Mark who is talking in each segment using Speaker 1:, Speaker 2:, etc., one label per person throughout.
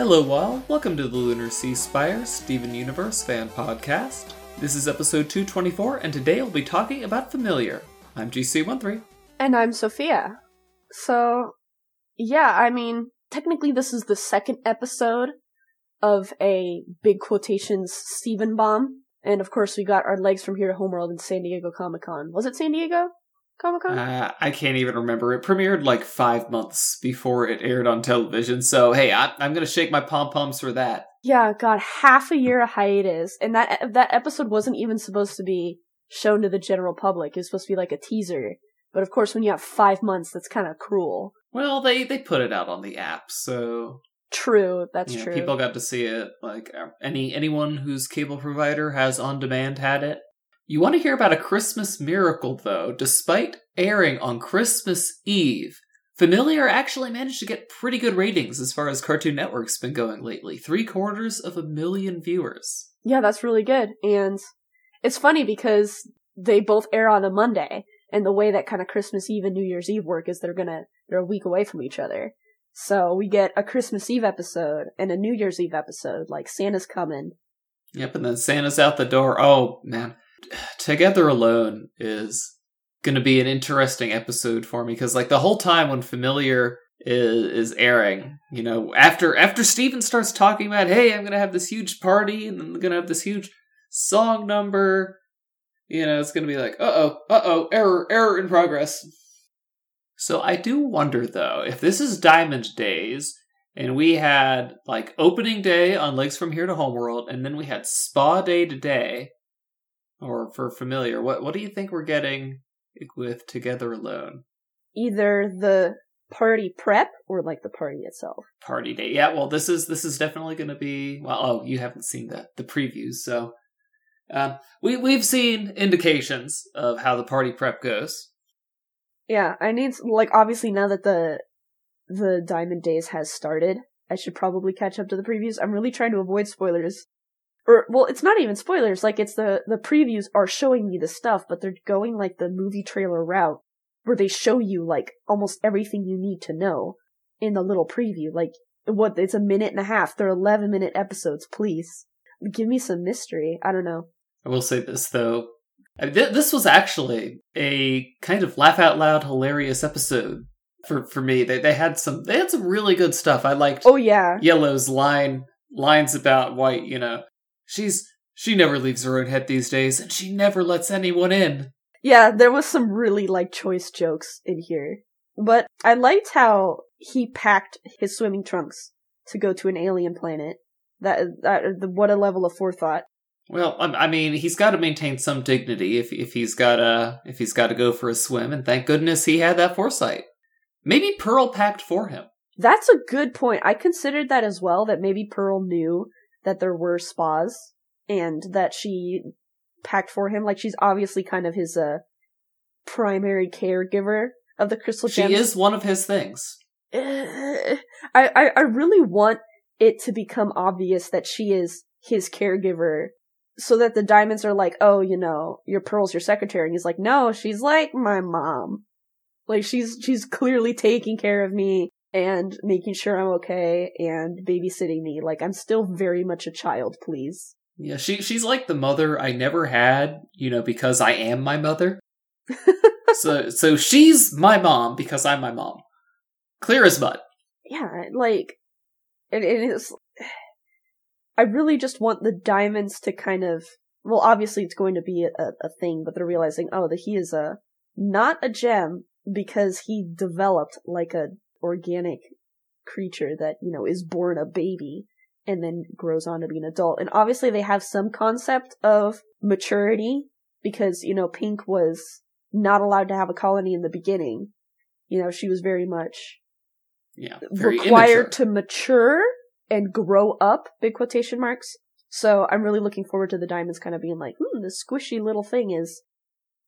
Speaker 1: Hello, all. Welcome to the Lunar Sea Spire Steven Universe fan podcast. This is episode 224, and today we'll be talking about Familiar. I'm GC13.
Speaker 2: And I'm Sophia. So, yeah, I mean, technically this is the second episode of a big quotations Steven bomb. And of course, we got our legs from here to Homeworld and San Diego Comic Con. Was it San Diego Comic Con?
Speaker 1: Uh, I can't even remember. It premiered like five months before it aired on television, so hey, I, I'm gonna shake my pom poms for that.
Speaker 2: yeah, God, half a year of hiatus, and that that episode wasn't even supposed to be shown to the general public. It was supposed to be like a teaser. But of course, when you have five months, that's kind of cruel.
Speaker 1: Well, they they put it out on the app, so
Speaker 2: True, that's
Speaker 1: know,
Speaker 2: true.
Speaker 1: people got to see it. Like uh, any anyone whose cable provider has on demand had it. You want to hear about a Christmas miracle, though. Despite airing on Christmas Eve, Familiar actually managed to get pretty good ratings as far as Cartoon Network's been going lately. Three quarters of a million viewers.
Speaker 2: Yeah, that's really good. And it's funny because they both air on a Monday, and the way that kind of Christmas Eve and New Year's Eve work is they're gonna they're a week away from each other. So we get a Christmas Eve episode and a New Year's Eve episode, like Santa's coming.
Speaker 1: Yep, and then Santa's out the door. Oh man, Together Alone is going to be an interesting episode for me because like the whole time when Familiar is is airing, you know, after after Steven starts talking about, hey, I'm going to have this huge party and I'm going to have this huge song number, you know, it's going to be like, uh oh, uh oh, error, error in progress. So I do wonder though if this is Diamond Days and we had like opening day on Legs from Here to Homeworld, and then we had Spa Day today, or for Familiar. What what do you think we're getting with Together Alone?
Speaker 2: Either the party prep or like the party itself.
Speaker 1: Party Day. Yeah, well, this is this is definitely going to be. Well, oh, you haven't seen the the previews, so um, we we've seen indications of how the party prep goes.
Speaker 2: Yeah, I need like obviously now that the the Diamond Days has started, I should probably catch up to the previews. I'm really trying to avoid spoilers. Or well, it's not even spoilers. Like it's the the previews are showing me the stuff, but they're going like the movie trailer route where they show you like almost everything you need to know in the little preview. Like what it's a minute and a half. They're 11 minute episodes, please. Give me some mystery. I don't know.
Speaker 1: I will say this though. Uh, th- this was actually a kind of laugh out loud hilarious episode for for me. They they had some they had some really good stuff. I liked
Speaker 2: Oh yeah.
Speaker 1: Yellow's line lines about White, you know. She's she never leaves her own head these days and she never lets anyone in.
Speaker 2: Yeah, there was some really like choice jokes in here. But I liked how he packed his swimming trunks to go to an alien planet. That that what a level of forethought.
Speaker 1: Well, I I mean, he's got to maintain some dignity if if he's got to if he's got to go for a swim, and thank goodness he had that foresight. Maybe Pearl packed for him.
Speaker 2: That's a good point. I considered that as well. That maybe Pearl knew that there were spas and that she packed for him. Like she's obviously kind of his uh primary caregiver of the crystal gems.
Speaker 1: She is one of his things.
Speaker 2: I, I I really want it to become obvious that she is his caregiver so that the diamonds are like, oh, you know, your Pearl's your secretary. And he's like, no, she's like my mom. Like she's she's clearly taking care of me and making sure I'm okay and babysitting me. Like I'm still very much a child, please.
Speaker 1: Yeah, she she's like the mother I never had, you know, because I am my mother. so so she's my mom because I'm my mom. Clear as mud.
Speaker 2: yeah, like it, it is. I really just want the diamonds to kind of. Well, obviously it's going to be a, a thing, but they're realizing, oh, that he is a not a gem because he developed like a organic creature that you know is born a baby and then grows on to be an adult. And obviously they have some concept of maturity because you know Pink was not allowed to have a colony in the beginning. You know, she was very much
Speaker 1: Yeah, very
Speaker 2: required
Speaker 1: immature.
Speaker 2: to mature and grow up, big quotation marks. So I'm really looking forward to the diamonds kind of being like, hmm, this squishy little thing is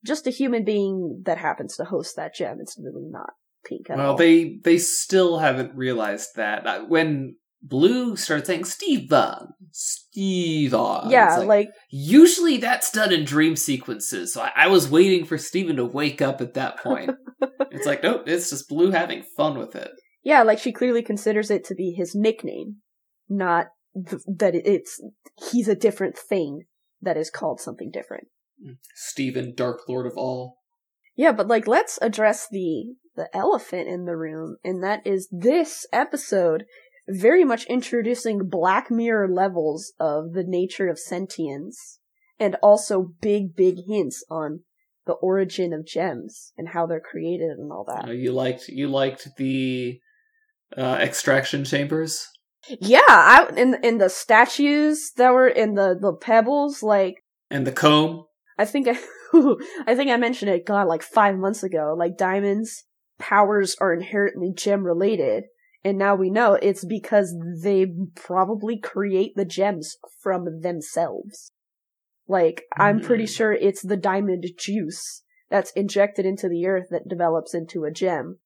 Speaker 2: just a human being that happens to host that gem. It's really not pink at
Speaker 1: Well, they they still haven't realized that Uh, when Blue started saying Steven, Steven.
Speaker 2: yeah,
Speaker 1: it's
Speaker 2: like,
Speaker 1: usually that's done in dream sequences. So I, I was waiting for Steven to wake up at that point. it's like nope, it's just Blue having fun with it.
Speaker 2: yeah, like she clearly considers it to be his nickname. not th- that it's he's a different thing that is called something different.
Speaker 1: Steven, Dark Lord of all.
Speaker 2: Yeah, but like let's address the the elephant in the room, and that is this episode very much introducing Black Mirror levels of the nature of sentience, and also big, big hints on the origin of gems and how they're created and all that.
Speaker 1: Uh, you liked you liked the uh, extraction chambers.
Speaker 2: Yeah, I, in in the statues that were in the the pebbles, like
Speaker 1: and the comb.
Speaker 2: I think I, I think I mentioned it. God, like five months ago. Like diamonds powers are inherently gem related, and now we know it's because they probably create the gems from themselves. Like I'm pretty
Speaker 1: Hmm.
Speaker 2: sure it's the diamond juice that's injected into the earth that develops into a gem.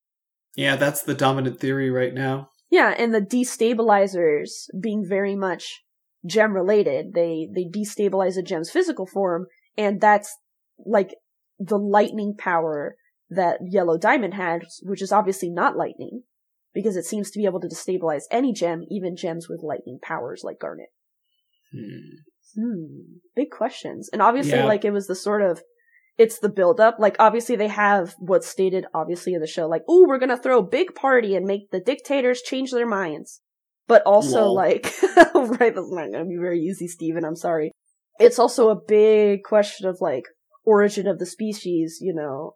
Speaker 1: Yeah, that's the dominant theory right now.
Speaker 2: Yeah, and the destabilizers being very much gem related. They they destabilize a gem's physical form, and that's like the lightning power that Yellow Diamond had, which is obviously not lightning, because it seems to be able to destabilize any gem, even gems with lightning powers like Garnet.
Speaker 1: Hmm.
Speaker 2: Hmm, big questions. And obviously,
Speaker 1: Yeah.
Speaker 2: like, it was the sort of, it's the build up. Like, obviously, they have what's stated, obviously, in the show, like, ooh, we're gonna throw a big party and make the dictators change their minds. But also,
Speaker 1: Lol.
Speaker 2: like, right, that's not gonna be very easy, Steven, I'm sorry. It's also a big question of, like, origin of the species, you know,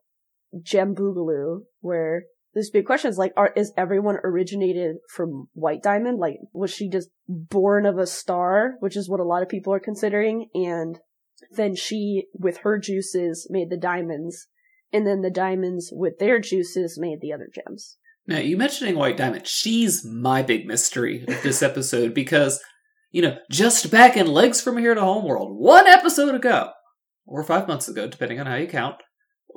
Speaker 2: Gem Boogaloo, where there's big questions like, are, is everyone originated from White Diamond? Like, was she just born of a star, which is what a lot of people are considering, and then she, with her juices, made the diamonds, and then the diamonds with their juices made the other gems.
Speaker 1: Now, you mentioning White Diamond, she's my big mystery of this episode because, you know, just back in Legs from Here to Homeworld, one episode ago, or five months ago, depending on how you count,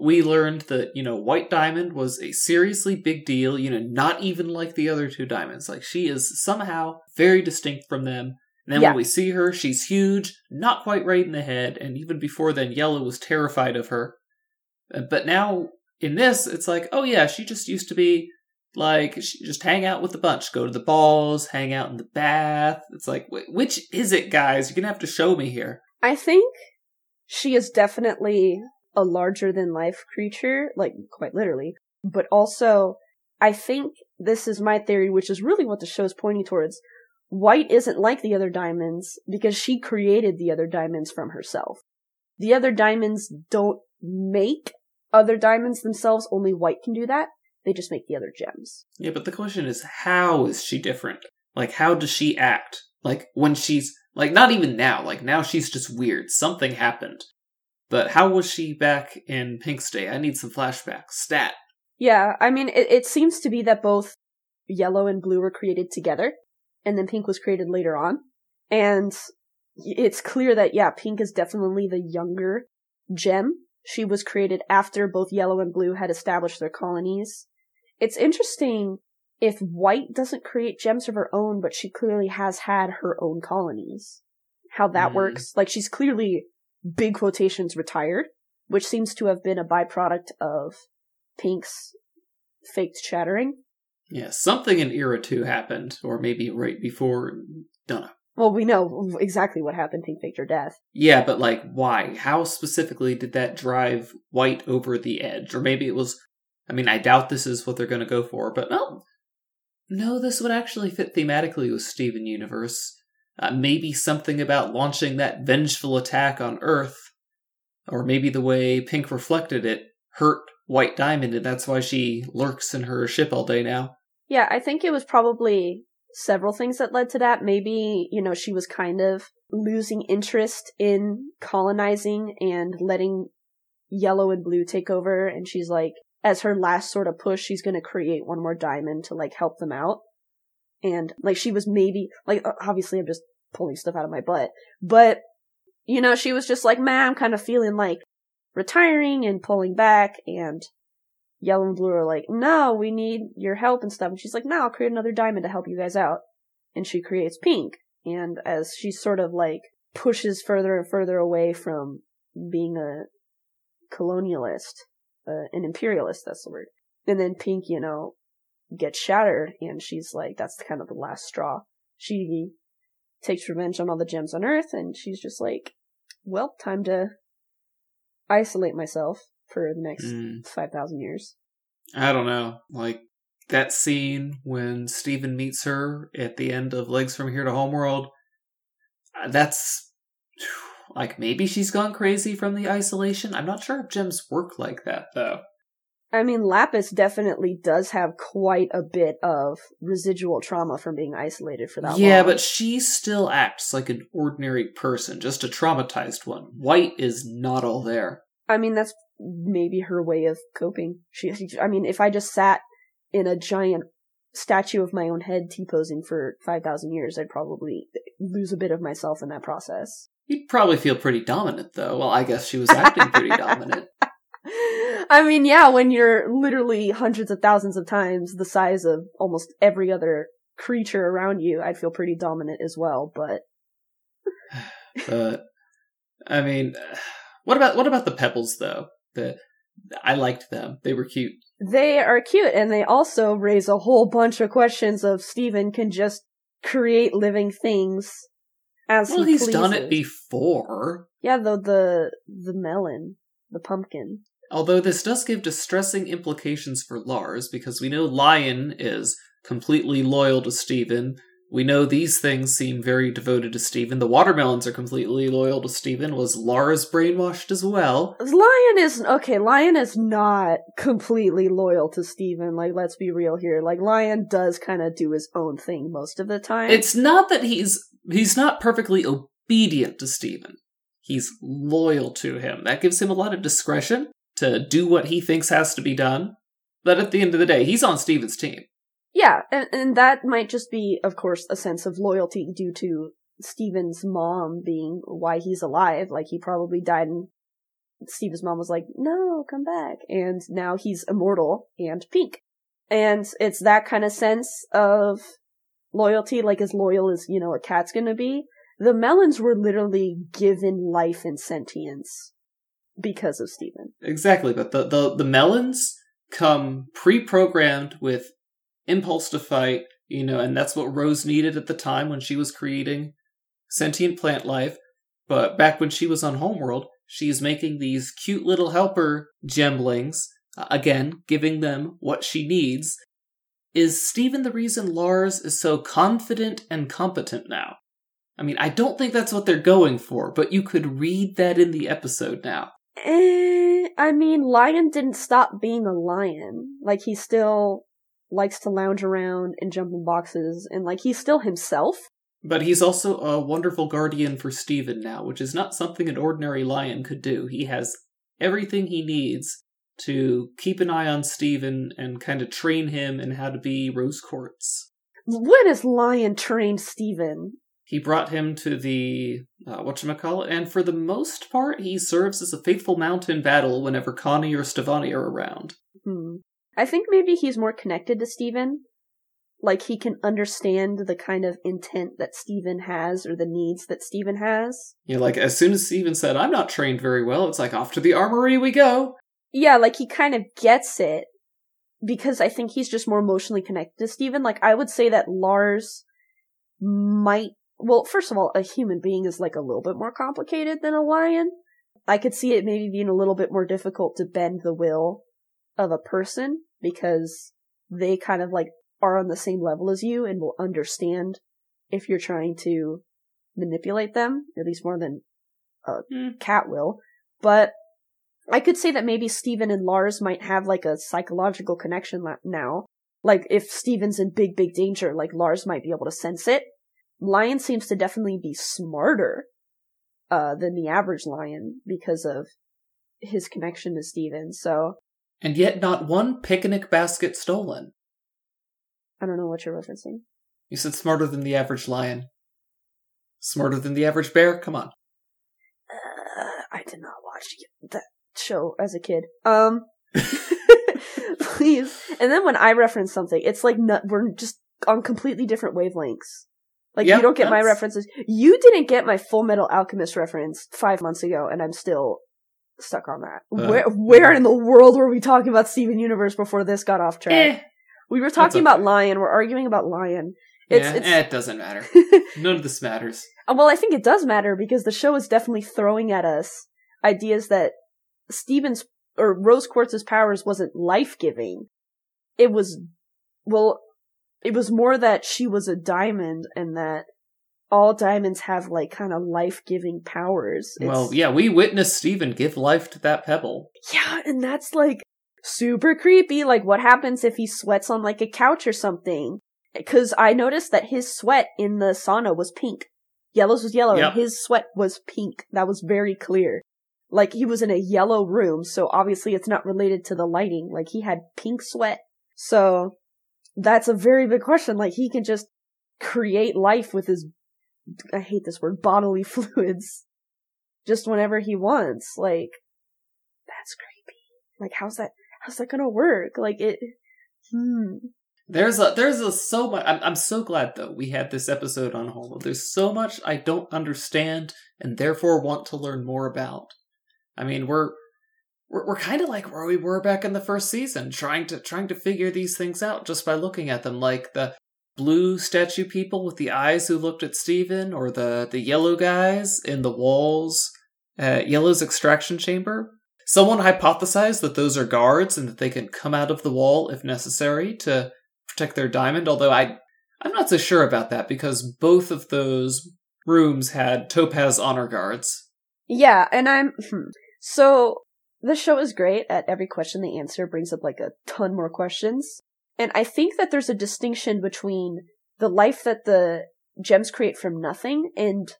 Speaker 1: we learned that, you know, White Diamond was a seriously big deal, you know, not even like the other two diamonds. Like, she is somehow very distinct from them. And then
Speaker 2: Yeah.
Speaker 1: when we see her, she's huge, not quite right in the head, and even before then, Yellow was terrified of her. Uh, But now, in this, it's like, oh yeah, she just used to be like she just hang out with the bunch, go to the balls, hang out in the bath. It's like, wh- which is it, guys? You're gonna have to show me here.
Speaker 2: I think she is definitely a larger than life creature, like quite literally, but also I think this is my theory, which is really what the show's pointing towards. White isn't like the other diamonds because she created the other diamonds from herself. The other diamonds don't make other diamonds themselves, only White can do that. They just make the other gems.
Speaker 1: Yeah, but the question is, how is she different? Like, how does she act? Like when she's like not even now. Like now she's just weird. Something happened. But how was she back in Pink's day? I need some flashbacks. Stat.
Speaker 2: Yeah, I mean, it, it seems to be that both yellow and blue were created together, and then pink was created later on. And it's clear that, yeah, pink is definitely the younger gem. She was created after both yellow and blue had established their colonies. It's interesting if white doesn't create gems of her own, but she clearly has had her own colonies. How that
Speaker 1: Hmm.
Speaker 2: works. Like, she's clearly, big quotations, retired, which seems to have been a byproduct of Pink's faked shattering.
Speaker 1: Yeah, something in Era 2 happened, or maybe right before. Don't know.
Speaker 2: Well, we know exactly what happened. Pink faked her death.
Speaker 1: Yeah, but like, why? How specifically did that drive White over the edge? Or maybe it was. I mean, I doubt this is what they're going to go for, but no. No, this would actually fit thematically with Steven Universe. Uh, maybe something about launching that vengeful attack on Earth. Or maybe the way Pink reflected it hurt White Diamond, and that's why she lurks in her ship all day now.
Speaker 2: Yeah, I think it was probably several things that led to that. Maybe, you know, she was kind of losing interest in colonizing and letting yellow and blue take over. And she's like, as her last sort of push, she's going to create one more diamond to like help them out. And like she was maybe, like, obviously I'm just pulling stuff out of my butt, but you know, she was just like, man, I'm kind of feeling like retiring and pulling back and Yellow and Blue are like, no, we need your help and stuff. And she's like, no, I'll create another diamond to help you guys out. And she creates Pink. And as she sort of like pushes further and further away from being a colonialist, uh, an imperialist, that's the word. And then Pink, you know, gets shattered and she's like, that's kind of the last straw. She takes revenge on all the gems on Earth, and she's just like, well, time to isolate myself for the next
Speaker 1: Mm.
Speaker 2: 5,000 years.
Speaker 1: I don't know. Like that scene when Steven meets her at the end of Legs from Here to Homeworld. uh, That's like maybe she's gone crazy from the isolation. I'm not sure if gems work like that though.
Speaker 2: I mean, Lapis definitely does have quite a bit of residual trauma from being isolated for that long.
Speaker 1: yeah,
Speaker 2: long.
Speaker 1: but she still acts like an ordinary person, just a traumatized one. White is not all there.
Speaker 2: I mean, that's maybe her way of coping. She, I mean, if I just sat in a giant statue of my own head T-posing for 5,000 years, I'd probably lose a bit of myself in that process.
Speaker 1: You'd probably feel pretty dominant though. Well, I guess she was acting pretty dominant.
Speaker 2: I mean, yeah, when you're literally hundreds of thousands of times the size of almost every other creature around you, I'd feel pretty dominant as well, but
Speaker 1: But uh, I mean, what about what about the pebbles though? The I liked them. They were cute.
Speaker 2: they are cute and they also raise a whole bunch of questions of Steven can just create living things as
Speaker 1: Well,
Speaker 2: he
Speaker 1: he's done it before.
Speaker 2: Yeah, the the the melon, the pumpkin.
Speaker 1: Although this does give distressing implications for Lars, because we know Lion is completely loyal to Steven. We know these things seem very devoted to Steven. The watermelons are completely loyal to Steven. Was Lars brainwashed as well?
Speaker 2: Lion is okay. Lion is not completely loyal to Steven. Like, let's be real here. Like, Lion does kind of do his own thing most of the time.
Speaker 1: It's not that he's he's not perfectly obedient to Steven. He's loyal to him. That gives him a lot of discretion to do what he thinks has to be done. But at the end of the day, he's on Steven's team.
Speaker 2: yeah, and, and that might just be, of course, a sense of loyalty due to Steven's mom being why he's alive. Like, he probably died and Steven's mom was like, no, come back. And now he's immortal and pink. And it's that kind of sense of loyalty, like as loyal as, you know, a cat's gonna be. The melons were literally given life and sentience because of Steven.
Speaker 1: Exactly, but the, the, the melons come pre-programmed with impulse to fight, you know, and that's what Rose needed at the time when she was creating sentient plant life. But back when she was on Homeworld, she's making these cute little helper gemlings, uh, again, giving them what she needs. Is Steven the reason Lars is so confident and competent now? I mean, I don't think that's what they're going for, but you could read that in the episode now.
Speaker 2: Eh, I mean, Lion didn't stop being a lion. Like, he still likes to lounge around and jump in boxes, and like, he's still himself.
Speaker 1: But he's also a wonderful guardian for Steven now, which is not something an ordinary lion could do. He has everything he needs to keep an eye on Steven and kind of train him in how to be Rose Quartz.
Speaker 2: When has Lion trained Steven?
Speaker 1: He brought him to the uh, whatchamacallit, and for the most part, he serves as a faithful mount in battle whenever Connie or Stevonnie are around.
Speaker 2: Hmm. I think maybe he's more connected to Steven. Like, he can understand the kind of intent that Steven has or the needs that Steven has.
Speaker 1: Yeah, like as soon as Steven said, "I'm not trained very well," it's like off to the armory we go.
Speaker 2: Yeah, like, he kind of gets it because I think he's just more emotionally connected to Steven. Like, I would say that Lars might, well, first of all, a human being is like a little bit more complicated than a lion. I could see it maybe being a little bit more difficult to bend the will of a person because they kind of like are on the same level as you and will understand if you're trying to manipulate them, at least more than a
Speaker 1: Hmm.
Speaker 2: cat will. But I could say that maybe Steven and Lars might have like a psychological connection la- now. Like if Steven's in big, big danger, like Lars might be able to sense it. Lion seems to definitely be smarter uh, than the average lion because of his connection to Steven. So
Speaker 1: And yet, not one picnic basket stolen.
Speaker 2: I don't know what you're referencing.
Speaker 1: You said smarter than the average lion. Smarter than the average bear? Come on.
Speaker 2: Uh, I did not watch that show as a kid. Um, please. And then when I reference something, it's like no, we're just on completely different wavelengths. Like
Speaker 1: Yeah,
Speaker 2: you don't get my references. You didn't get my Full Metal Alchemist reference five months ago, and I'm still stuck on that.
Speaker 1: Uh,
Speaker 2: where where in the world were we talking about Steven Universe before this got off track?
Speaker 1: Eh.
Speaker 2: We were talking
Speaker 1: okay.
Speaker 2: about Lion. We're arguing about Lion. It's,
Speaker 1: yeah,
Speaker 2: it's
Speaker 1: eh, it doesn't matter. None of this matters.
Speaker 2: Uh, Well, I think it does matter because the show is definitely throwing at us ideas that Steven's or Rose Quartz's powers wasn't life giving. It was, well, it was more that she was a diamond and that all diamonds have like kind of life giving powers. It's-
Speaker 1: Well, yeah, we witnessed Steven give life to that pebble.
Speaker 2: yeah, and that's like super creepy. Like, what happens if he sweats on like a couch or something? Because I noticed that his sweat in the sauna was pink. Yellow's was yellow,
Speaker 1: Yep.
Speaker 2: and his sweat was pink. That was very clear. Like, he was in a yellow room, so obviously it's not related to the lighting. Like, he had pink sweat. So, that's a very big question. Like, he can just create life with his, I hate this word, bodily fluids. Just whenever he wants. Like, that's creepy. Like, how's that? How's that gonna work? Like it. Hmm.
Speaker 1: There's a there's a so much. I'm I'm so glad though we had this episode on Holo. There's so much I don't understand and therefore want to learn more about. I mean, we're we're, we're kind of like where we were back in the first season, trying to trying to figure these things out just by looking at them, like the blue statue people with the eyes who looked at Steven, or the the yellow guys in the walls Yellow's extraction chamber. Someone hypothesized that those are guards and that they can come out of the wall if necessary to protect their diamond, although I I'm not so sure about that because both of those rooms had topaz honor guards.
Speaker 2: Yeah, and I'm. Hmm. So the show is great at every question they answer brings up like a ton more questions, and I think that there's a distinction between the life that the gems create from nothing and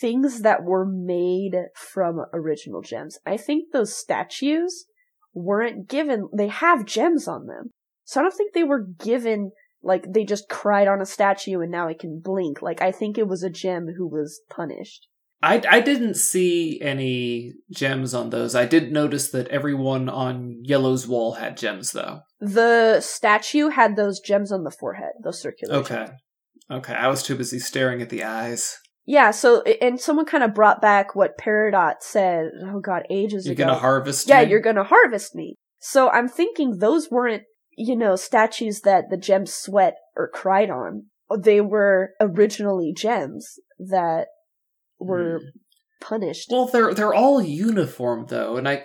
Speaker 2: things that were made from original gems. I think those statues weren't given, they have gems on them. So I don't think they were given, like, they just cried on a statue and now it can blink. Like, I think it was a gem who was punished.
Speaker 1: I, I didn't see any gems on those. I did notice that everyone on Yellow's wall had gems, though.
Speaker 2: The statue had those gems on the forehead, those circular
Speaker 1: Okay.
Speaker 2: gems.
Speaker 1: Okay, I was too busy staring at the eyes.
Speaker 2: Yeah, so, and someone kind of brought back what Peridot said, oh god, ages ago.
Speaker 1: You're gonna harvest
Speaker 2: yeah,
Speaker 1: me?
Speaker 2: you're gonna harvest me. So I'm thinking those weren't, you know, statues that the gems sweat or cried on. They were originally gems that were mm. punished.
Speaker 1: Well, they're they're all uniform though, and I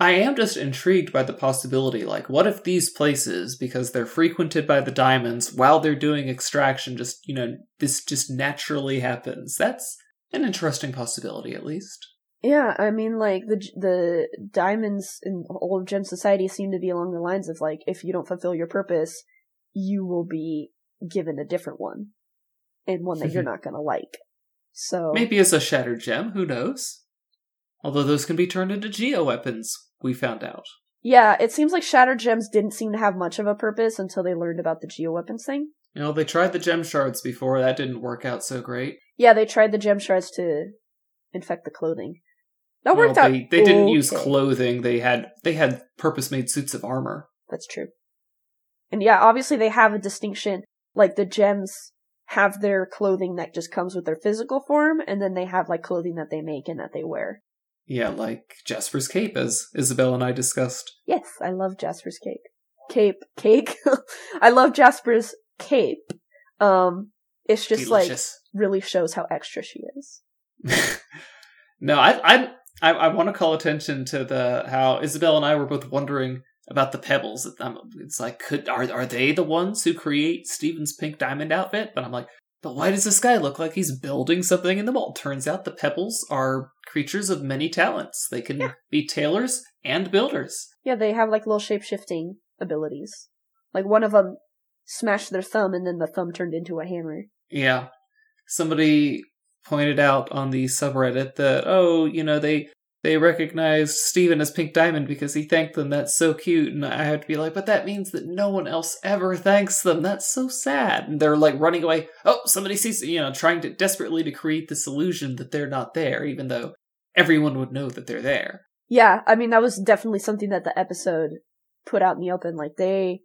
Speaker 1: I am just intrigued by the possibility. Like, what if these places, because they're frequented by the diamonds, while they're doing extraction, just you know, this just naturally happens? That's an interesting possibility, at least.
Speaker 2: Yeah, I mean, like the the diamonds in old gem society seem to be along the lines of like, if you don't fulfill your purpose, you will be given a different one, and one that you're not gonna like. So
Speaker 1: Maybe it's a shattered gem, who knows? Although those can be turned into geo weapons, we found out.
Speaker 2: yeah, it seems like shattered gems didn't seem to have much of a purpose until they learned about the geoweapons thing.
Speaker 1: You know, they tried the gem shards before, that didn't work out so great.
Speaker 2: Yeah, they tried the gem shards to infect the clothing. That worked
Speaker 1: well,
Speaker 2: out.
Speaker 1: they, they didn't use clothing, they had they had purpose made suits of armor.
Speaker 2: That's true. And yeah, obviously they have a distinction. Like the gems have their clothing that just comes with their physical form, and then they have like clothing that they make and that they wear.
Speaker 1: Yeah, like Jasper's cape, as Isabel and I discussed.
Speaker 2: Yes, I love Jasper's cape. Cape, cake. I love Jasper's cape. Um, it's just like really shows how extra she is.
Speaker 1: no, I I I, I want to call attention to the how Isabel and I were both wondering about the pebbles. It's like, could are are they the ones who create Steven's pink diamond outfit? But I'm like, but why does this guy look like he's building something in the mall? Turns out the pebbles are creatures of many talents. They can
Speaker 2: Yeah.
Speaker 1: be tailors and builders.
Speaker 2: Yeah, they have like little shape shifting abilities. Like one of them smashed their thumb, and then the thumb turned into a hammer.
Speaker 1: Yeah. Somebody pointed out on the subreddit that, oh, you know, they they recognized Steven as Pink Diamond because he thanked them. That's so cute. And I have to be like, but that means that no one else ever thanks them. That's so sad. And they're like running away. Oh, somebody sees, you know, trying to desperately to create this illusion that they're not there, even though everyone would know that they're there.
Speaker 2: Yeah, I mean that was definitely something that the episode put out in the open. Like they,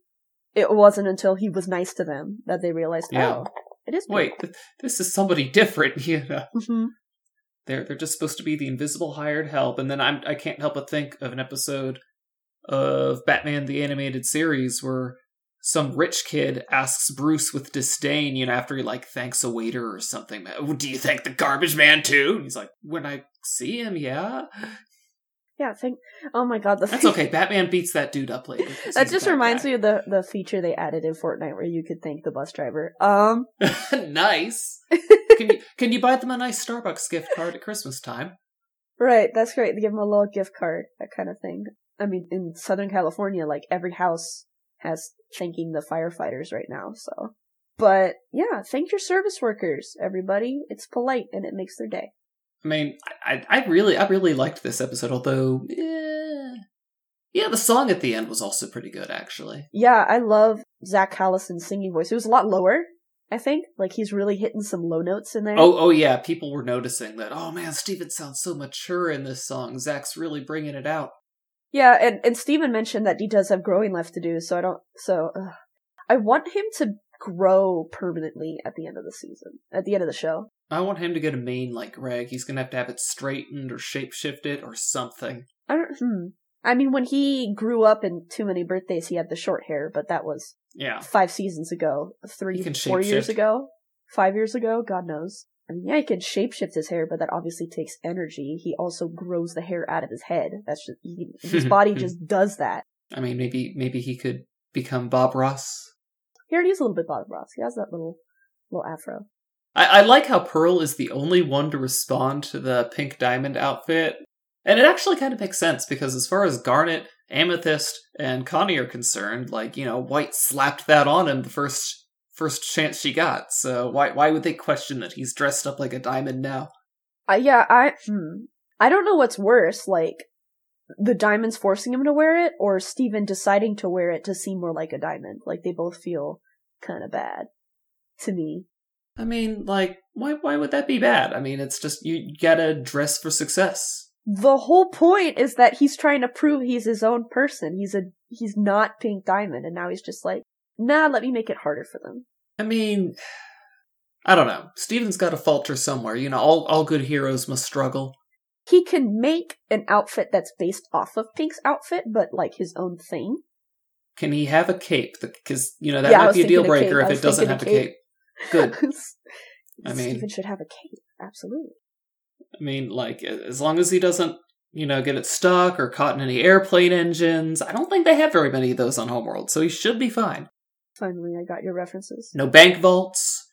Speaker 2: it wasn't until he was nice to them that they realized,
Speaker 1: Yeah.
Speaker 2: oh, it is.
Speaker 1: Wait, th- this is somebody different, you know.
Speaker 2: hmm
Speaker 1: They're they're just supposed to be the invisible hired help, and then I'm I can't help but think of an episode of Batman the animated series where some rich kid asks Bruce with disdain, you know, after he like thanks a waiter or something. "Oh, Do you thank the garbage man too? And he's like, when I see him, yeah.
Speaker 2: Yeah, think. Oh my god, the
Speaker 1: That's okay. Batman beats that dude up later.
Speaker 2: That just reminds
Speaker 1: guy.
Speaker 2: me of the the feature they added in Fortnite where you could thank the bus driver. Um,
Speaker 1: nice. Can you can you buy them a nice Starbucks gift card at Christmas time?
Speaker 2: right, that's great. They give them a little gift card, that kind of thing. I mean, in Southern California, like every house has thanking the firefighters right now. So, but yeah, thank your service workers, everybody. It's polite and it makes their day.
Speaker 1: I mean, I, I really, I really liked this episode. Although, eh, yeah, the song at the end was also pretty good, actually.
Speaker 2: Yeah, I love Zach Callison's singing voice. It was a lot lower, I think. Like he's really hitting some low notes in there.
Speaker 1: Oh, oh yeah, people were noticing that. Oh man, Steven sounds so mature in this song. Zach's really bringing it out.
Speaker 2: Yeah, and and Steven mentioned that he does have growing left to do, so I don't. So uh, I want him to grow permanently at the end of the season, at the end of the show.
Speaker 1: I want him to get a mane like Greg. He's gonna have to have it straightened or shapeshifted or something.
Speaker 2: I don't. Hmm. I mean, when he grew up in Too Many Birthdays, he had the short hair, but that was
Speaker 1: Yeah.
Speaker 2: five seasons ago, three, four years ago, five years ago. God knows. I mean, yeah, he can shapeshift his hair, but that obviously takes energy. He also grows the hair out of his head. That's just he, his body just does that.
Speaker 1: I mean, maybe maybe he could become Bob Ross.
Speaker 2: He already is a little bit Bob Ross. He has that little little afro.
Speaker 1: I, I like how Pearl is the only one to respond to the pink diamond outfit. And it actually kind of makes sense because as far as Garnet, Amethyst, and Connie are concerned, like, you know, White slapped that on him the first first chance she got. So why why would they question that he's dressed up like a diamond now?
Speaker 2: Uh, yeah, I hmm. I don't know what's worse, like the diamonds forcing him to wear it, or Steven deciding to wear it to seem more like a diamond. Like they both feel kind of bad to me.
Speaker 1: I mean, like, why why would that be bad? I mean, it's just you gotta dress for success.
Speaker 2: The whole point is that he's trying to prove he's his own person. He's a he's not Pink Diamond, and now he's just like, nah, let me make it harder for them.
Speaker 1: I mean, I don't know. Steven's got to falter somewhere. You know, all all good heroes must struggle.
Speaker 2: He can make an outfit that's based off of Pink's outfit, but like his own thing.
Speaker 1: Can he have a cape? Because you know that
Speaker 2: Yeah,
Speaker 1: might be a deal
Speaker 2: thinking a
Speaker 1: breaker if it doesn't have
Speaker 2: a
Speaker 1: a cape. Good. I mean-
Speaker 2: Steven should have a cape. Absolutely.
Speaker 1: I mean, like as long as he doesn't, you know, get it stuck or caught in any airplane engines. I don't think they have very many of those on Homeworld, so he should be fine.
Speaker 2: Finally, I got your references.
Speaker 1: No bank vaults.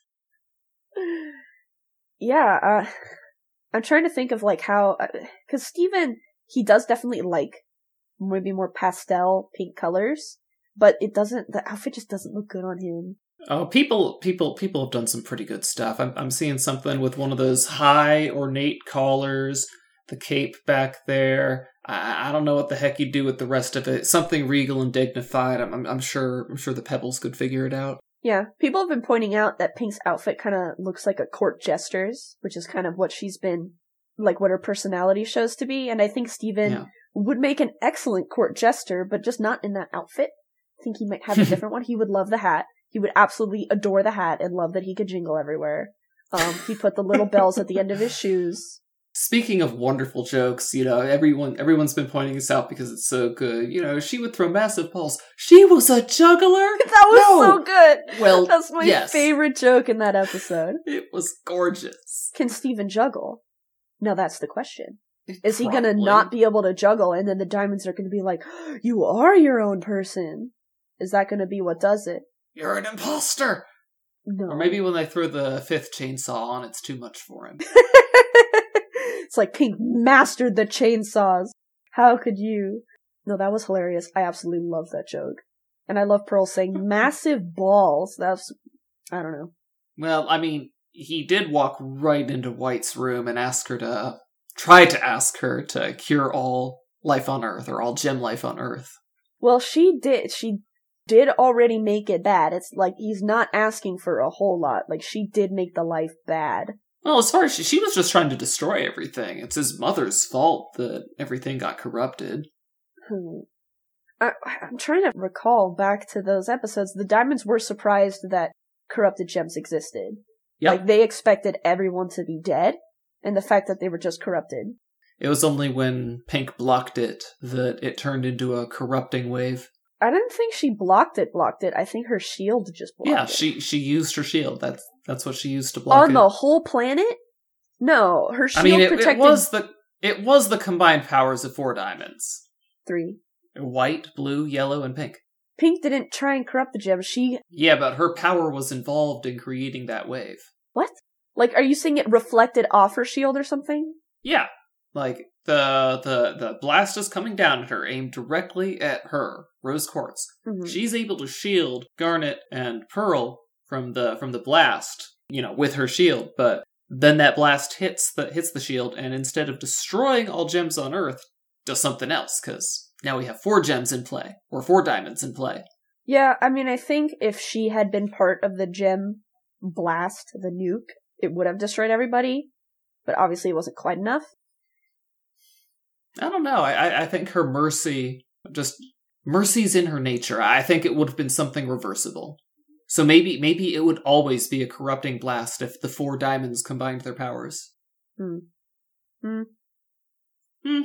Speaker 2: yeah, uh, I'm trying to think of like how, because Steven, he does definitely like maybe more pastel pink colors, but it doesn't, the outfit just doesn't look good on him.
Speaker 1: Oh, people, people, people have done some pretty good stuff. I'm, I'm seeing something with one of those high ornate collars, the cape back there. I, I don't know what the heck you do with the rest of it. Something regal and dignified. I'm, I'm, I'm sure, I'm sure the Pebbles could figure it out.
Speaker 2: Yeah, people have been pointing out that Pink's outfit kind of looks like a court jester's, which is kind of what she's been, like what her personality shows to be, and I think Steven
Speaker 1: Yeah.
Speaker 2: would make an excellent court jester, but just not in that outfit. I think he might have a different one. He would love the hat. He would absolutely adore the hat and love that he could jingle everywhere. Um, he put the little bells at the end of his shoes.
Speaker 1: Speaking of wonderful jokes, you know, everyone everyone's been pointing this out because it's so good. You know, she would throw massive balls. She was a juggler.
Speaker 2: That was
Speaker 1: No!
Speaker 2: so good.
Speaker 1: Well,
Speaker 2: That's my
Speaker 1: yes.
Speaker 2: favorite joke in that episode.
Speaker 1: It was gorgeous.
Speaker 2: Can Steven juggle? Now that's the question. Is he gonna not be able to juggle and then the diamonds are gonna be like, you are your own person? Is that gonna be what does it?
Speaker 1: You're an imposter.
Speaker 2: No.
Speaker 1: Or maybe when they throw the fifth chainsaw on, it's too much for him.
Speaker 2: it's like Pink mastered the chainsaws. How could you? No, that was hilarious. I absolutely love that joke. And I love Pearl saying massive balls. That's, I don't know.
Speaker 1: Well, I mean, he did walk right into White's room and ask her to try to ask her to cure all life on Earth or all gem life on Earth.
Speaker 2: Well, she did. She did already make it bad. It's like he's not asking for a whole lot. Like she did make the life bad.
Speaker 1: Well, as far as she, she was just trying to destroy everything. It's his mother's fault that everything got corrupted.
Speaker 2: Hmm. I, I'm trying to recall back to those episodes. The diamonds were surprised that corrupted gems existed.
Speaker 1: Yep.
Speaker 2: Like they expected everyone to be dead, and the fact that they were just corrupted.
Speaker 1: It was only when Pink blocked it that it turned into a corrupting wave.
Speaker 2: I didn't think she blocked it. Blocked it. I think her shield just blocked
Speaker 1: Yeah,
Speaker 2: it.
Speaker 1: she she used her shield. That's that's what she used to block it.
Speaker 2: on
Speaker 1: it.
Speaker 2: the whole planet. No, her shield I
Speaker 1: mean, it, it was the it was the combined powers of four diamonds:
Speaker 2: three.
Speaker 1: white, blue, yellow, and pink.
Speaker 2: Pink didn't try and corrupt the gem. She
Speaker 1: Yeah, but her power was involved in creating that wave.
Speaker 2: what? Like, are you saying it reflected off her shield or something?
Speaker 1: Yeah, like the the the blast is coming down at her, aimed directly at her, Rose Quartz.
Speaker 2: Mhm.
Speaker 1: She's able to shield Garnet and Pearl from the from the blast, you know, with her shield, but then that blast hits the hits the shield and instead of destroying all gems on Earth, does something else cuz now we have four gems in play or four diamonds in play.
Speaker 2: Yeah, I mean, I think if she had been part of the gem blast, the nuke, it would have destroyed everybody. But obviously, it wasn't quite enough.
Speaker 1: I don't know. I I- think her mercy just mercy's in her nature. I think it would have been something reversible. So maybe maybe it would always be a corrupting blast if the four diamonds combined their powers.
Speaker 2: Hmm. Hmm.
Speaker 1: Hmm.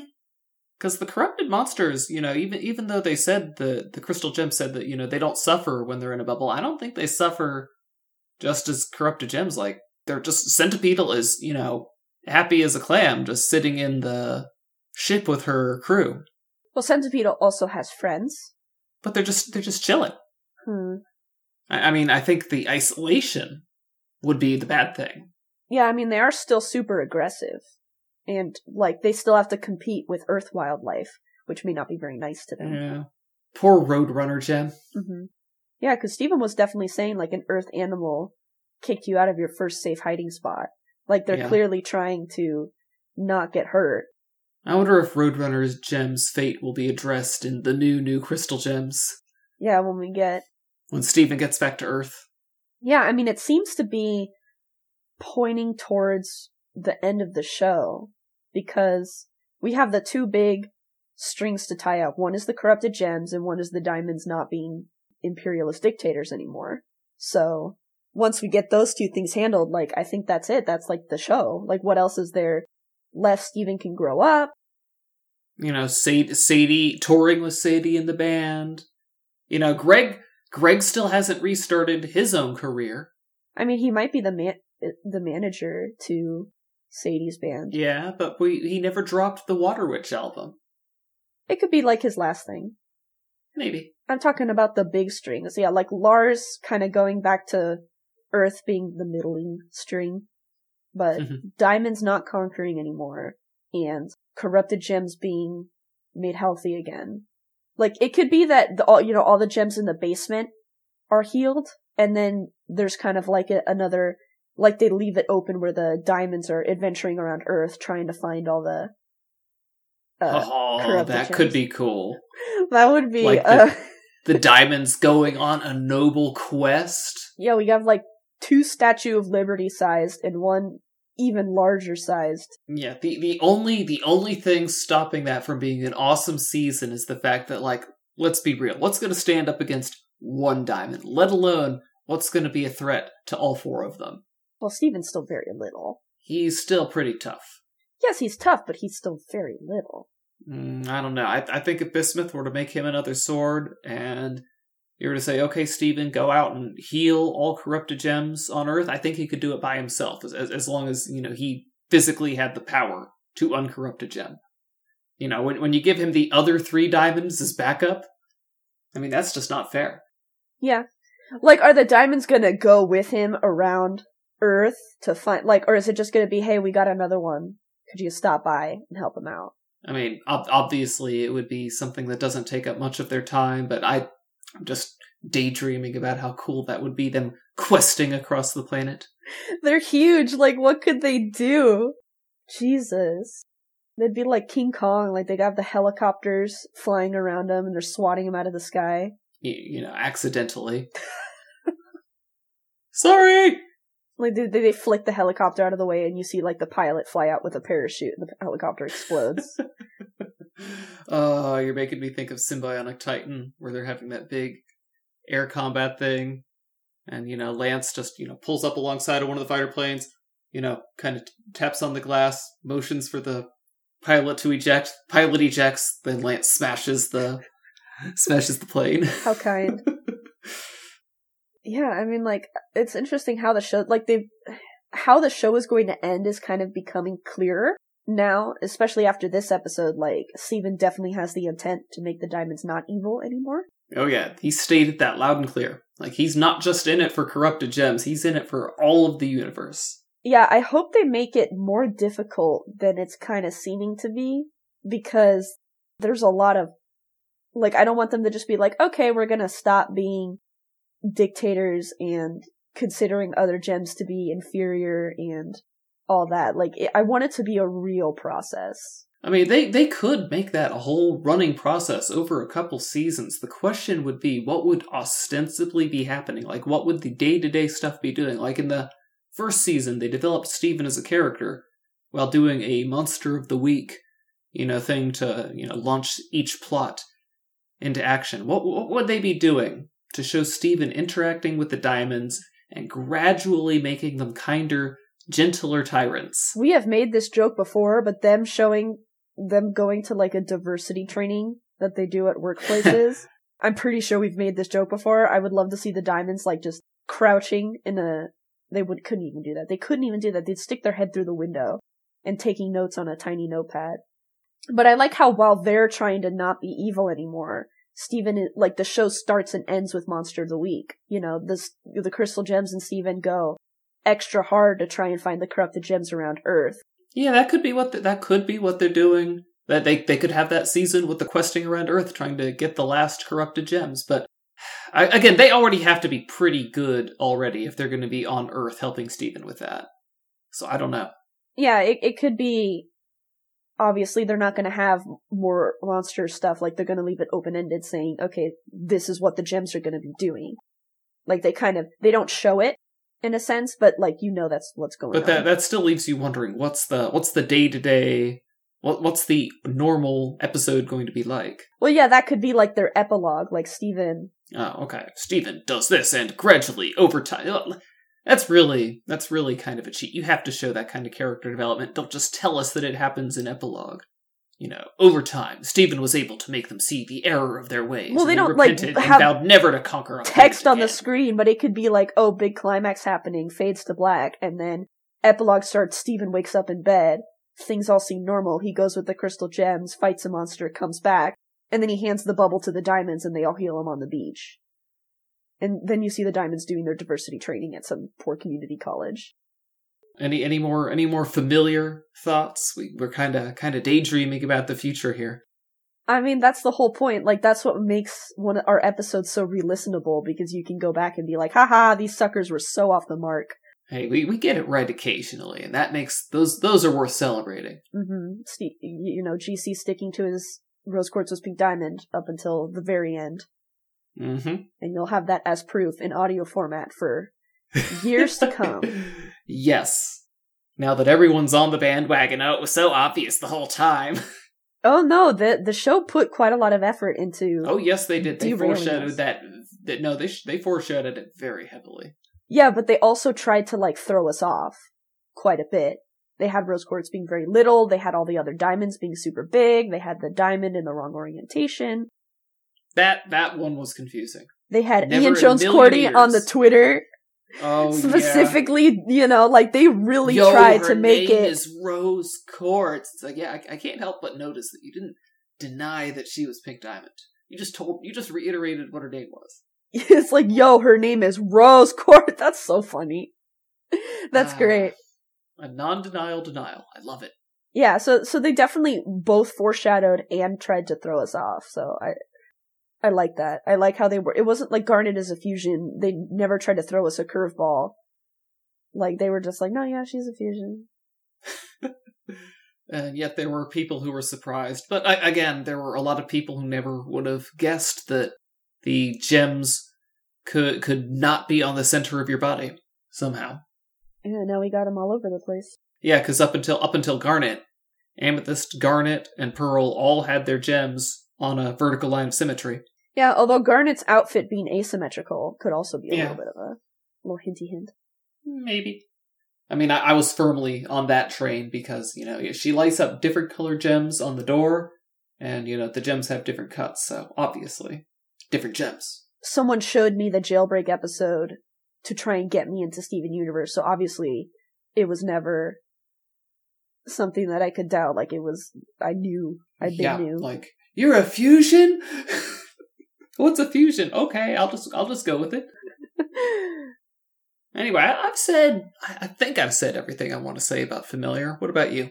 Speaker 1: Because the corrupted monsters, you know, even even though they said the the crystal gem said that you know they don't suffer when they're in a bubble, I don't think they suffer just as corrupted gems. Like they're just Centipeetle is you know happy as a clam, just sitting in the ship with her crew.
Speaker 2: Well, Centipeetle also has friends.
Speaker 1: but they're just they're just chilling.
Speaker 2: Hmm.
Speaker 1: I, I mean, I think the isolation would be the bad thing.
Speaker 2: Yeah, I mean, they are still super aggressive. And, like, they still have to compete with Earth wildlife, which may not be very nice to them.
Speaker 1: Yeah. Poor Roadrunner Gem.
Speaker 2: hmm Yeah, because Steven was definitely saying, like, an Earth animal kicked you out of your first safe hiding spot. Like, they're
Speaker 1: Yeah.
Speaker 2: clearly trying to not get hurt.
Speaker 1: I wonder if Roadrunner's gem's fate will be addressed in the new new crystal gems
Speaker 2: Yeah, when we get.
Speaker 1: when Steven gets back to Earth.
Speaker 2: Yeah, I mean, it seems to be pointing towards the end of the show because we have the two big strings to tie up. One is the corrupted gems, and one is the diamonds not being imperialist dictators anymore. So once we get those two things handled, like I think that's it. That's like the show. Like what else is there left? Steven can grow up.
Speaker 1: You know, Sadie, Sadie touring with Sadie in the band. You know, Greg Greg still hasn't restarted his own career.
Speaker 2: I mean, he might be the man, the manager to Sadie's band.
Speaker 1: Yeah, but we he never dropped the Water Witch album.
Speaker 2: It could be like his last thing.
Speaker 1: Maybe.
Speaker 2: I'm talking about the big strings. Yeah, like Lars kind of going back to Earth being the middling string, but
Speaker 1: Mhm.
Speaker 2: Diamond's not conquering anymore, and corrupted gems being made healthy again. Like it could be that the, all you know all the gems in the basement are healed, and then there's kind of like a, another like they leave it open where the diamonds are adventuring around Earth trying to find all the. Uh,
Speaker 1: oh, that could be cool.
Speaker 2: that would be
Speaker 1: like the-
Speaker 2: uh,
Speaker 1: the diamonds going on a noble quest.
Speaker 2: Yeah, we have like two Statue of Liberty sized and one even larger sized.
Speaker 1: Yeah, the the only the only thing stopping that from being an awesome season is the fact that like let's be real, what's going to stand up against one diamond, let alone what's going to be a threat to all four of them.
Speaker 2: Well, Steven's still very little.
Speaker 1: He's still pretty tough.
Speaker 2: Yes, he's tough, but he's still very little.
Speaker 1: Mm, I don't know. I I think if Bismuth were to make him another sword and you were to say, okay, Steven, go out and heal all corrupted gems on Earth, I think he could do it by himself, as, as, as long as, you know, he physically had the power to uncorrupt a gem. You know, when, when you give him the other three diamonds as backup, I mean, that's just not fair.
Speaker 2: Yeah. Like, are the diamonds gonna go with him around Earth to find, like, or is it just gonna be, hey, we got another one. Could you stop by and help him out?
Speaker 1: I mean, ob- obviously, it would be something that doesn't take up much of their time, but I, I'm just daydreaming about how cool that would be them questing across the planet.
Speaker 2: They're huge. Like, what could they do? Jesus. They'd be like King Kong. Like, they'd have the helicopters flying around them and they're swatting them out of the sky.
Speaker 1: you, you know, accidentally. Sorry.
Speaker 2: Like they, they flick the helicopter out of the way, and you see like the pilot fly out with a parachute, and the helicopter explodes.
Speaker 1: Oh, you're making me think of Symbionic Titan, where they're having that big air combat thing, and you know, Lance just you know pulls up alongside of one of the fighter planes, you know, kind of taps on the glass, motions for the pilot to eject. Pilot ejects, then Lance smashes the Smashes the plane.
Speaker 2: How kind. yeah, I mean, like, it's interesting how the show, like, they, how the show is going to end is kind of becoming clearer now, especially after this episode. Like, Steven definitely has the intent to make the diamonds not evil anymore.
Speaker 1: Oh yeah, he stated that loud and clear. Like he's not just in it for corrupted gems, he's in it for all of the universe.
Speaker 2: Yeah, I hope they make it more difficult than it's kind of seeming to be because there's a lot of like I don't want them to just be like, "Okay, we're to stop being dictators and considering other gems to be inferior and all that." Like I want it to be a real process.
Speaker 1: I mean, they, they could make that a whole running process over a couple seasons. The question would be, what would ostensibly be happening? Like, what would the day to day stuff be doing? Like, in the first season, they developed Steven as a character while doing a Monster of the Week, you know, thing to, you know, launch each plot into action. What, what would they be doing to show Steven interacting with the diamonds and gradually making them kinder, gentler tyrants?
Speaker 2: We have made this joke before, but them showing them going to like a diversity training that they do at workplaces. I'm pretty sure we've made this joke before. I would love to see the diamonds like just crouching in a they would couldn't even do that. They couldn't even do that. They'd stick their head through the window and taking notes on a tiny notepad. But I like how while they're trying to not be evil anymore, Steven like the show starts and ends with Monster of the Week. You know, this the crystal gems and Steven go extra hard to try and find the corrupted gems around Earth.
Speaker 1: Yeah, that could be what the, that could be what they're doing. That they they could have that season with the questing around Earth, trying to get the last corrupted gems. But I, again, they already have to be pretty good already if they're going to be on Earth helping Steven with that. So I don't know.
Speaker 2: Yeah, it it could be. Obviously, they're not going to have more monster stuff. Like they're going to leave it open ended, saying, "Okay, this is what the gems are going to be doing." Like they kind of they don't show it, in a sense, but like you know that's what's going
Speaker 1: but
Speaker 2: on.
Speaker 1: But that that still leaves you wondering what's the what's the day to day what what's the normal episode going to be like?
Speaker 2: Well, yeah, that could be like their epilogue, like Steven.
Speaker 1: Oh, okay. Steven does this and gradually over time. That's really that's really kind of a cheat. You have to show that kind of character development. Don't just tell us that it happens in epilogue you know, over time, Steven was able to make them see the error of their ways.
Speaker 2: Well, they don't
Speaker 1: like
Speaker 2: have
Speaker 1: vowed never to conquer
Speaker 2: text on the screen, but it could be like, "Oh, big climax happening," fades to black, and then epilogue starts. Steven wakes up in bed. Things all seem normal. He goes with the crystal gems, fights a monster, comes back, and then he hands the bubble to the diamonds, and they all heal him on the beach. And then you see the diamonds doing their diversity training at some poor community college.
Speaker 1: Any any more any more familiar thoughts? We we're kind of kind of daydreaming about the future here.
Speaker 2: I mean, that's the whole point. Like, that's what makes one of our episodes so re-listenable because you can go back and be like, haha, these suckers were so off the mark.
Speaker 1: Hey, we, we get it right occasionally, and that makes those those are worth celebrating.
Speaker 2: Mm-hmm. You know, GC sticking to his rose quartz was pink diamond up until the very end.
Speaker 1: Mm-hmm.
Speaker 2: And you'll have that as proof in audio format for years to come.
Speaker 1: Yes. Now that everyone's on the bandwagon, oh, it was so obvious the whole time.
Speaker 2: Oh no, the the show put quite a lot of effort into.
Speaker 1: Oh yes, they did. They foreshadowed that. That no, they they foreshadowed it very heavily.
Speaker 2: Yeah, but they also tried to like throw us off quite a bit. They had rose quartz being very little. They had all the other diamonds being super big. They had the diamond in the wrong orientation.
Speaker 1: That that one was confusing.
Speaker 2: They had Never Ian Jones-Quartey on the Twitter
Speaker 1: Oh,
Speaker 2: specifically,
Speaker 1: yeah.
Speaker 2: you know, like they really
Speaker 1: Yo,
Speaker 2: tried to make
Speaker 1: name
Speaker 2: it.
Speaker 1: Is Rose Quartz? It's like, yeah, I, I, can't help but notice that you didn't deny that she was Pink Diamond. You just told, you just reiterated what her name was.
Speaker 2: It's like, yo, her name is Rose Quartz. That's so funny. That's uh, great.
Speaker 1: A non-denial denial. I love it.
Speaker 2: Yeah, so so they definitely both foreshadowed and tried to throw us off. So I I like that. I like how they were. It wasn't like Garnet is a fusion. They never tried to throw us a curveball. Like they were just like, no, yeah, she's a fusion.
Speaker 1: and yet there were people who were surprised. But I, again, there were a lot of people who never would have guessed that the gems could could not be on the center of your body somehow.
Speaker 2: Yeah, now we got them all over the place.
Speaker 1: Yeah, because up until up until Garnet, Amethyst, Garnet, and Pearl all had their gems on a vertical line of symmetry.
Speaker 2: Yeah, although Garnet's outfit being asymmetrical could also be a
Speaker 1: yeah.
Speaker 2: little bit of a little hinty hint.
Speaker 1: Maybe. I mean, I, I, was firmly on that train because, you know, she lights up different colored gems on the door, And, you know, the gems have different cuts, so obviously, different gems.
Speaker 2: Someone showed me the jailbreak episode to try and get me into Steven Universe, so obviously it was never something that I could doubt. Like it was, I knew, I
Speaker 1: yeah,
Speaker 2: knew.
Speaker 1: like, you're a fusion? What's a fusion? Okay, I'll just, I'll just go with it. Anyway, I- I've said, I I think I've said everything I want to say about Familiar. What about you?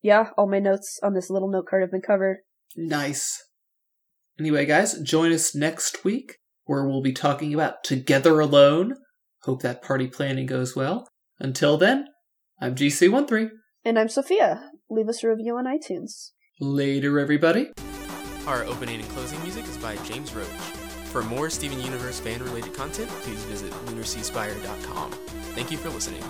Speaker 2: yeah, all my notes on this little note card have been covered.
Speaker 1: Nice. Anyway, guys, join us next week where we'll be talking about Together Alone. Hope that party planning goes well. Until then, I'm GC13.
Speaker 2: And I'm Sophia. Leave us a review on iTunes.
Speaker 1: Later, everybody.
Speaker 3: Our opening and closing music is by James Roach. For more Steven Universe fan related content, please visit lunarseaspire.com. Thank you for listening.